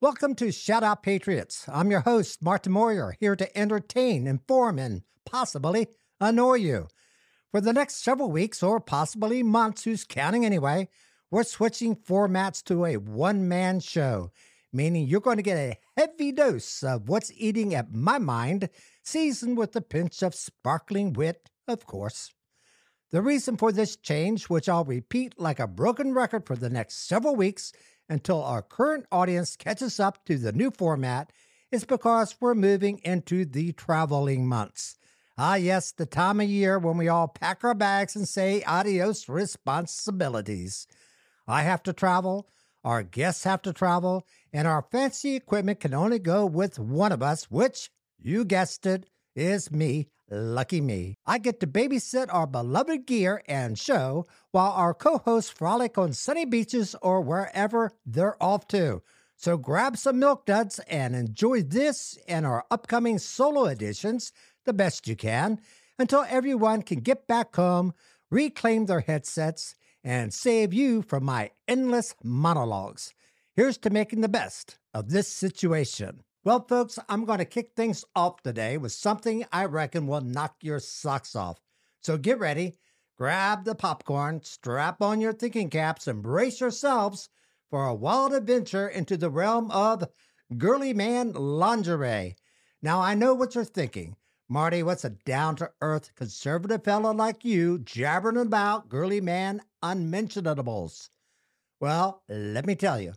Welcome to Shout Out Patriots. I'm your host, Martin Mawyer, here to entertain, inform, and possibly annoy you. For the next several weeks, or possibly months, who's counting anyway, we're switching formats to a one man show, meaning you're going to get a heavy dose of what's eating at my mind, seasoned with a pinch of sparkling wit, of course. The reason for this change, which I'll repeat like a broken record for the next several weeks until our current audience catches up to the new format, is because we're moving into the traveling months. Ah, yes, the time of year when we all pack our bags and say adios responsibilities. I have to travel, our guests have to travel, and our fancy equipment can only go with one of us, which, you guessed it, is me, Lucky me. I get to babysit our beloved gear and show while our co hosts frolic on sunny beaches or wherever they're off to. So grab some milk duds and enjoy this and our upcoming solo editions the best you can until everyone can get back home, reclaim their headsets, and save you from my endless monologues. Here's to making the best of this situation. Well, folks, I'm going to kick things off today with something I reckon will knock your socks off. So get ready, grab the popcorn, strap on your thinking caps, and brace yourselves for a wild adventure into the realm of girly man lingerie. Now, I know what you're thinking. Marty, what's a down to earth conservative fellow like you jabbering about girly man unmentionables? Well, let me tell you.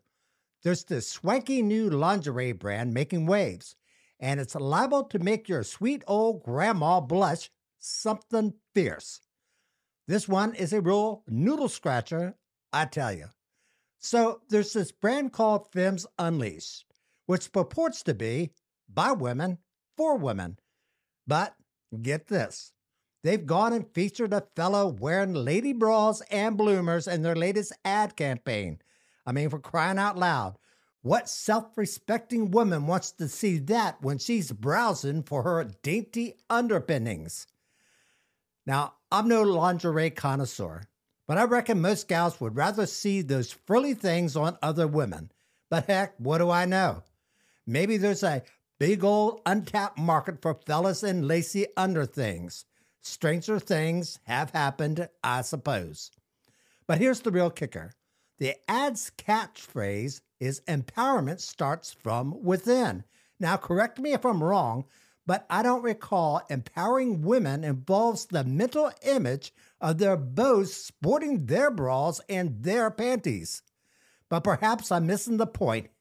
There's this swanky new lingerie brand making waves, and it's liable to make your sweet old grandma blush something fierce. This one is a real noodle scratcher, I tell you. So there's this brand called Femmes Unleashed, which purports to be by women for women. But get this they've gone and featured a fellow wearing lady bras and bloomers in their latest ad campaign. I mean, for crying out loud, what self respecting woman wants to see that when she's browsing for her dainty underpinnings? Now, I'm no lingerie connoisseur, but I reckon most gals would rather see those frilly things on other women. But heck, what do I know? Maybe there's a big old untapped market for fellas in lacy underthings. Stranger things have happened, I suppose. But here's the real kicker the ad's catchphrase is empowerment starts from within. Now, correct me if I'm wrong, but I don't recall empowering women involves the mental image of their beaux sporting their bras and their panties. But perhaps I'm missing the point.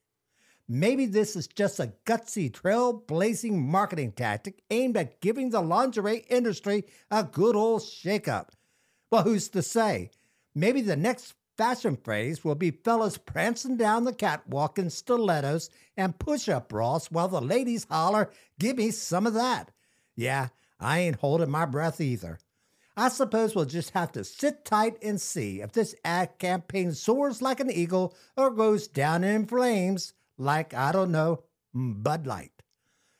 Maybe this is just a gutsy, trailblazing marketing tactic aimed at giving the lingerie industry a good old shakeup. Well, who's to say? Maybe the next fashion phrase will be fellas prancing down the catwalk in stilettos and push up bras while the ladies holler, Give me some of that. Yeah, I ain't holding my breath either. I suppose we'll just have to sit tight and see if this ad campaign soars like an eagle or goes down in flames like, I don't know, Bud Light.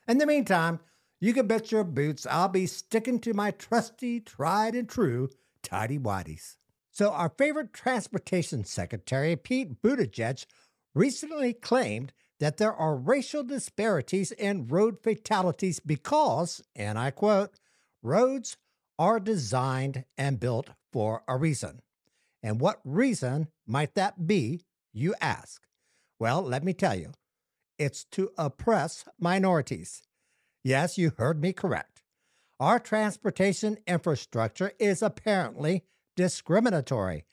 In the meantime, you can bet your boots I'll be sticking to my trusty, tried and true tidy whities. So, our favorite transportation secretary, Pete Buttigieg, recently claimed that there are racial disparities in road fatalities because, and I quote, roads are designed and built for a reason. And what reason might that be, you ask? Well, let me tell you it's to oppress minorities. Yes, you heard me correct. Our transportation infrastructure is apparently discriminatory.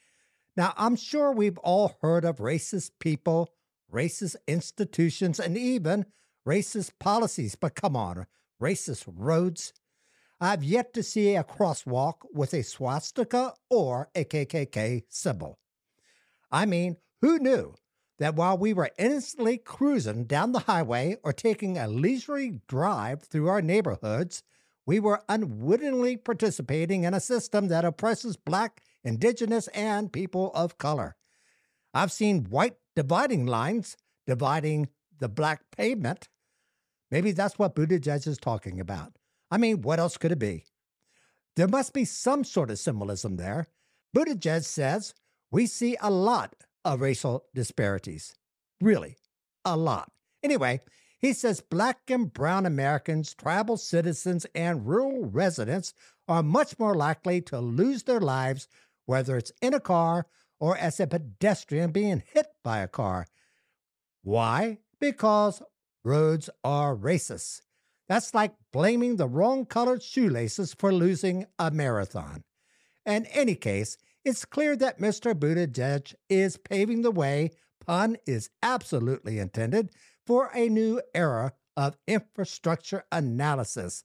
Now, I'm sure we've all heard of racist people, racist institutions, and even racist policies, but come on, racist roads? I've yet to see a crosswalk with a swastika or a KKK symbol. I mean, who knew that while we were innocently cruising down the highway or taking a leisurely drive through our neighborhoods, we were unwittingly participating in a system that oppresses Black, Indigenous, and people of color. I've seen white dividing lines dividing the black pavement. Maybe that's what Buttigieg is talking about. I mean, what else could it be? There must be some sort of symbolism there. Buttigieg says we see a lot of racial disparities. Really, a lot. Anyway, he says black and brown Americans, tribal citizens, and rural residents are much more likely to lose their lives, whether it's in a car or as a pedestrian being hit by a car. Why? Because roads are racist. That's like blaming the wrong colored shoelaces for losing a marathon. In any case, it's clear that Mr. Buttigieg is paving the way, pun is absolutely intended, for a new era of infrastructure analysis.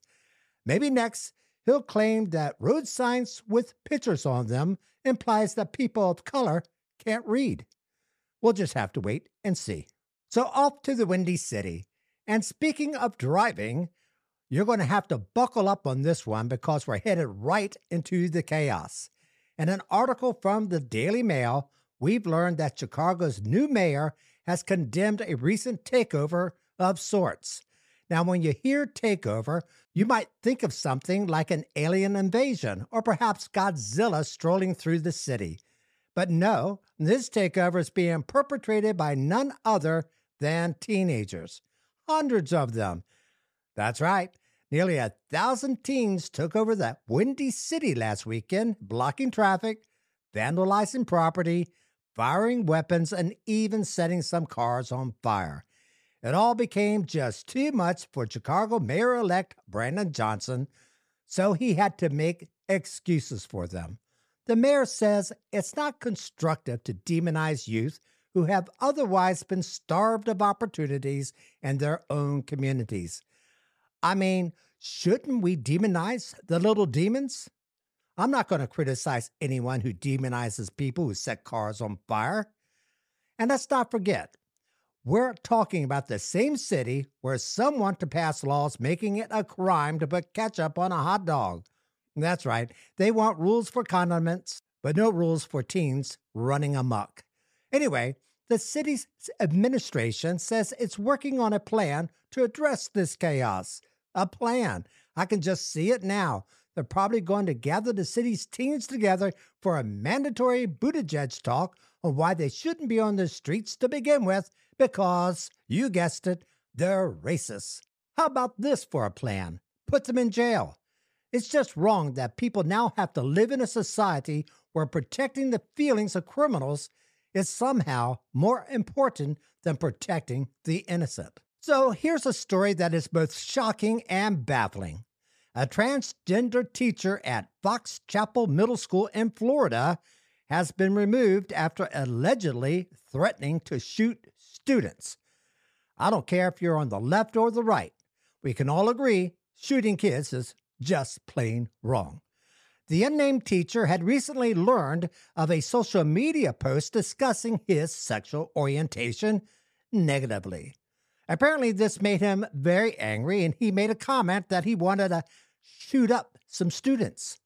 Maybe next, he'll claim that road signs with pictures on them implies that people of color can't read. We'll just have to wait and see. So off to the Windy City. And speaking of driving, you're going to have to buckle up on this one because we're headed right into the chaos. In an article from the Daily Mail, we've learned that Chicago's new mayor has condemned a recent takeover of sorts. Now, when you hear takeover, you might think of something like an alien invasion or perhaps Godzilla strolling through the city. But no, this takeover is being perpetrated by none other than teenagers. Hundreds of them. That's right. Nearly a thousand teens took over the Windy City last weekend, blocking traffic, vandalizing property, firing weapons, and even setting some cars on fire. It all became just too much for Chicago Mayor elect Brandon Johnson, so he had to make excuses for them. The mayor says it's not constructive to demonize youth who have otherwise been starved of opportunities in their own communities. I mean, shouldn't we demonize the little demons? I'm not going to criticize anyone who demonizes people who set cars on fire. And let's not forget, we're talking about the same city where some want to pass laws making it a crime to put ketchup on a hot dog. That's right, they want rules for condiments, but no rules for teens running amok. Anyway, the city's administration says it's working on a plan to address this chaos. A plan. I can just see it now. They're probably going to gather the city's teens together for a mandatory Buttigieg talk on why they shouldn't be on the streets to begin with because, you guessed it, they're racist. How about this for a plan? Put them in jail. It's just wrong that people now have to live in a society where protecting the feelings of criminals is somehow more important than protecting the innocent. So here's a story that is both shocking and baffling. A transgender teacher at Fox Chapel Middle School in Florida has been removed after allegedly threatening to shoot students. I don't care if you're on the left or the right, we can all agree shooting kids is just plain wrong. The unnamed teacher had recently learned of a social media post discussing his sexual orientation negatively. Apparently, this made him very angry, and he made a comment that he wanted to shoot up some students.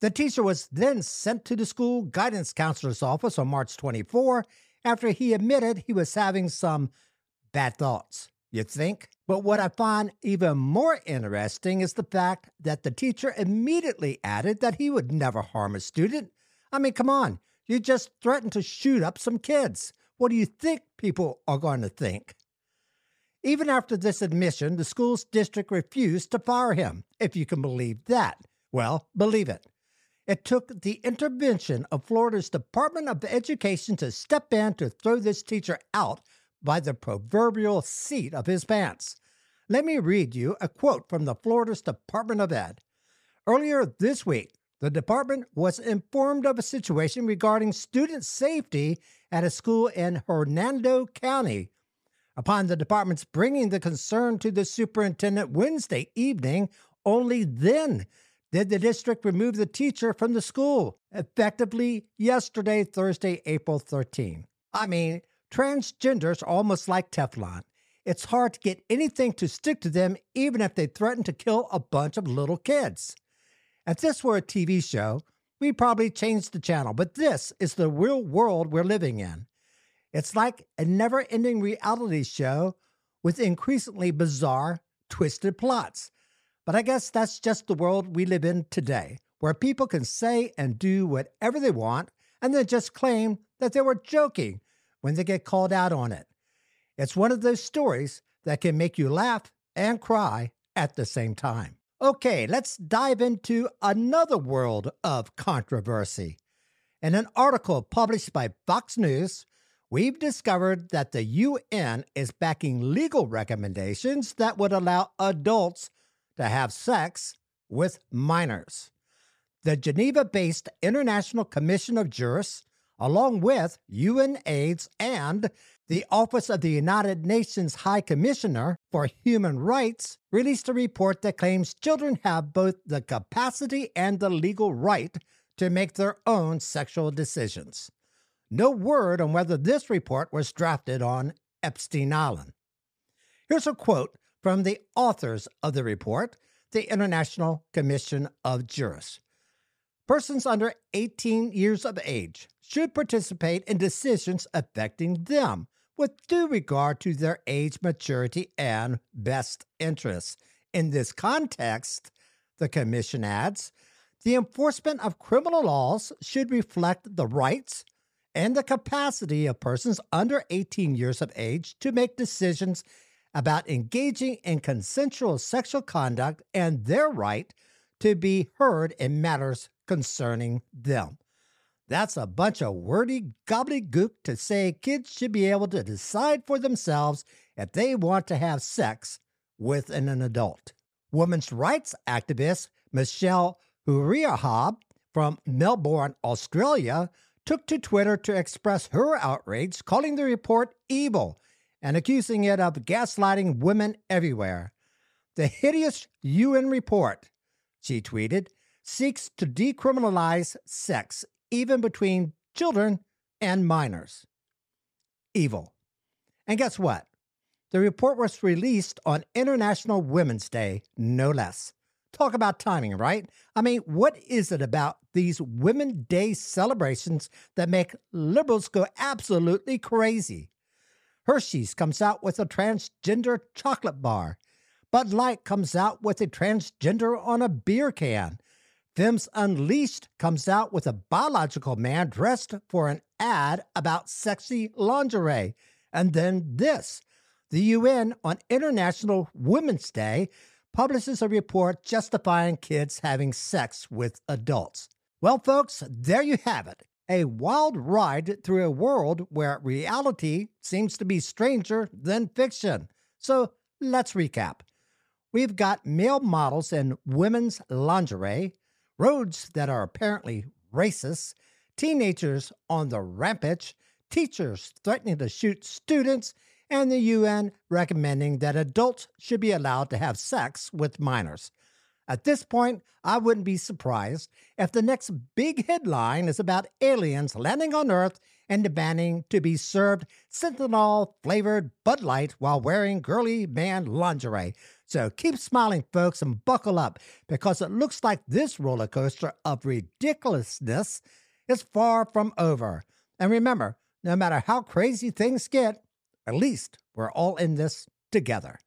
The teacher was then sent to the school guidance counselor's office on March 24 after he admitted he was having some bad thoughts. You think? But what I find even more interesting is the fact that the teacher immediately added that he would never harm a student. I mean, come on, you just threatened to shoot up some kids. What do you think people are going to think? Even after this admission, the school's district refused to fire him, if you can believe that. Well, believe it. It took the intervention of Florida's Department of Education to step in to throw this teacher out by the proverbial seat of his pants. Let me read you a quote from the Florida's Department of Ed. Earlier this week, the department was informed of a situation regarding student safety at a school in Hernando County Upon the department's bringing the concern to the superintendent Wednesday evening, only then did the district remove the teacher from the school, effectively yesterday, Thursday, April 13. I mean, transgenders are almost like Teflon. It's hard to get anything to stick to them, even if they threaten to kill a bunch of little kids. If this were a TV show, we'd probably change the channel, but this is the real world we're living in. It's like a never ending reality show with increasingly bizarre, twisted plots. But I guess that's just the world we live in today, where people can say and do whatever they want and then just claim that they were joking when they get called out on it. It's one of those stories that can make you laugh and cry at the same time. Okay, let's dive into another world of controversy. In an article published by Fox News, we've discovered that the UN is backing legal recommendations that would allow adults to have sex with minors. The Geneva based International Commission of Jurists, along with UNAIDS and the Office of the United Nations High Commissioner for Human Rights, released a report that claims children have both the capacity and the legal right to make their own sexual decisions. No word on whether this report was drafted on Epstein Island. Here's a quote from the authors of the report, the International Commission of Jurists. Persons under 18 years of age should participate in decisions affecting them with due regard to their age, maturity, and best interests. In this context, the Commission adds, the enforcement of criminal laws should reflect the rights and the capacity of persons under 18 years of age to make decisions about engaging in consensual sexual conduct and their right to be heard in matters concerning them. That's a bunch of wordy gobbledygook to say kids should be able to decide for themselves if they want to have sex with an adult. Women's rights activist Michelle Huriahab from Melbourne, Australia, took to Twitter to express her outrage, calling the report evil and accusing it of gaslighting women everywhere. The hideous UN report, she tweeted, seeks to decriminalize sex, even between children and minors. Evil. And guess what? The report was released on International Women's Day, no less. Talk about timing, right? I mean, what is it about these Women's Day celebrations that make liberals go absolutely crazy? Hershey's comes out with a transgender chocolate bar. Bud Light comes out with a transgender on a beer can. Femmes Unleashed comes out with a biological man dressed for an ad about sexy lingerie. And then this the UN on International Women's Day publishes a report justifying kids having sex with adults. Well, folks, there you have it. A wild ride through a world where reality seems to be stranger than fiction. So let's recap. We've got male models in women's lingerie, roads that are apparently racist, teenagers on the rampage, teachers threatening to shoot students, and the UN recommending that adults should be allowed to have sex with minors. At this point, I wouldn't be surprised if the next big headline is about aliens landing on Earth and demanding to be served Sentinel flavored Bud Light while wearing girly man lingerie. So keep smiling, folks, and buckle up because it looks like this roller coaster of ridiculousness is far from over. And remember, no matter how crazy things get, at least we're all in this together.